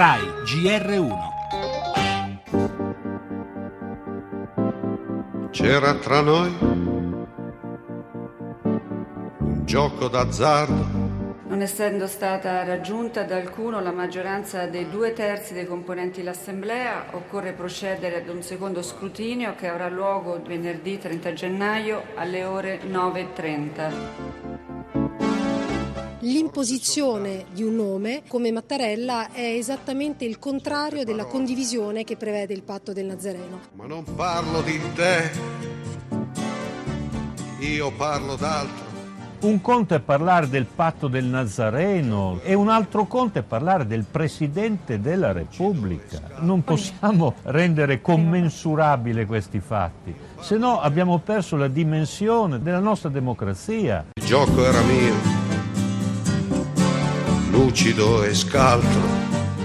RAI GR1 C'era tra noi un gioco d'azzardo non essendo stata raggiunta da alcuno la maggioranza dei due terzi dei componenti dell'Assemblea, occorre procedere ad un secondo scrutinio che avrà luogo venerdì 30 gennaio alle ore 9.30. L'imposizione di un nome come Mattarella è esattamente il contrario della condivisione che prevede il patto del Nazareno. Ma non parlo di te, io parlo d'altro. Un conto è parlare del patto del Nazareno e un altro conto è parlare del Presidente della Repubblica. Non possiamo rendere commensurabile questi fatti, se no abbiamo perso la dimensione della nostra democrazia. Il gioco era mio, lucido e scaltro.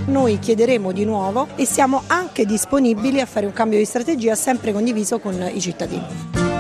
Noi chiederemo di nuovo e siamo anche disponibili a fare un cambio di strategia sempre condiviso con i cittadini.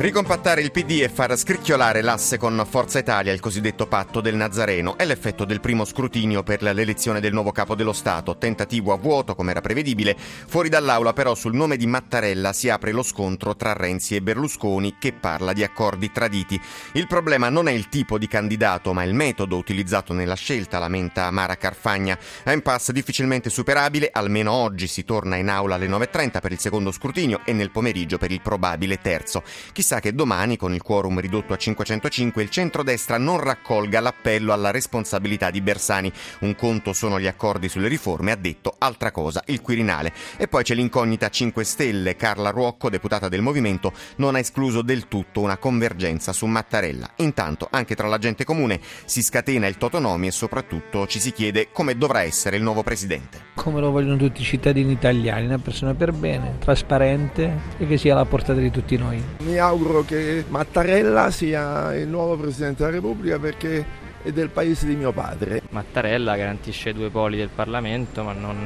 Ricompattare il PD e far scricchiolare l'asse con Forza Italia, il cosiddetto patto del Nazareno, è l'effetto del primo scrutinio per l'elezione del nuovo capo dello Stato. Tentativo a vuoto, come era prevedibile. Fuori dall'aula, però, sul nome di Mattarella si apre lo scontro tra Renzi e Berlusconi, che parla di accordi traditi. Il problema non è il tipo di candidato, ma il metodo utilizzato nella scelta, lamenta Mara Carfagna. A impasse difficilmente superabile, almeno oggi si torna in aula alle 9.30 per il secondo scrutinio e nel pomeriggio per il probabile terzo. Chissà chissà che domani, con il quorum ridotto a 505, il centrodestra non raccolga l'appello alla responsabilità di Bersani. Un conto sono gli accordi sulle riforme, ha detto altra cosa il Quirinale. E poi c'è l'incognita 5 Stelle. Carla Ruocco, deputata del Movimento, non ha escluso del tutto una convergenza su Mattarella. Intanto, anche tra la gente comune si scatena il totonomi e soprattutto ci si chiede come dovrà essere il nuovo presidente. Come lo vogliono tutti i cittadini italiani, una persona per bene, trasparente e che sia alla portata di tutti noi. Mi auguro che Mattarella sia il nuovo Presidente della Repubblica perché è del paese di mio padre. Mattarella garantisce due poli del Parlamento, ma non,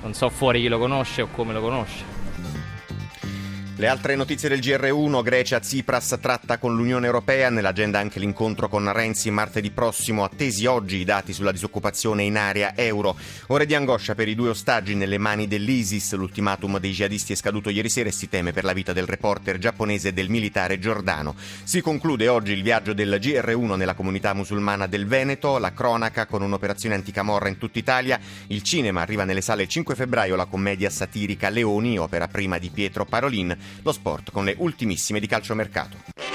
non so fuori chi lo conosce o come lo conosce. Le altre notizie del GR1, Grecia, Tsipras tratta con l'Unione Europea, nell'agenda anche l'incontro con Renzi martedì prossimo, attesi oggi i dati sulla disoccupazione in area euro. Ore di angoscia per i due ostaggi nelle mani dell'ISIS, l'ultimatum dei jihadisti è scaduto ieri sera e si teme per la vita del reporter giapponese e del militare giordano. Si conclude oggi il viaggio del GR1 nella comunità musulmana del Veneto, la cronaca con un'operazione anticamorra in tutta Italia, il cinema arriva nelle sale il 5 febbraio. La commedia satirica Leoni, opera prima di Pietro Parolin, lo sport con le ultimissime di calciomercato.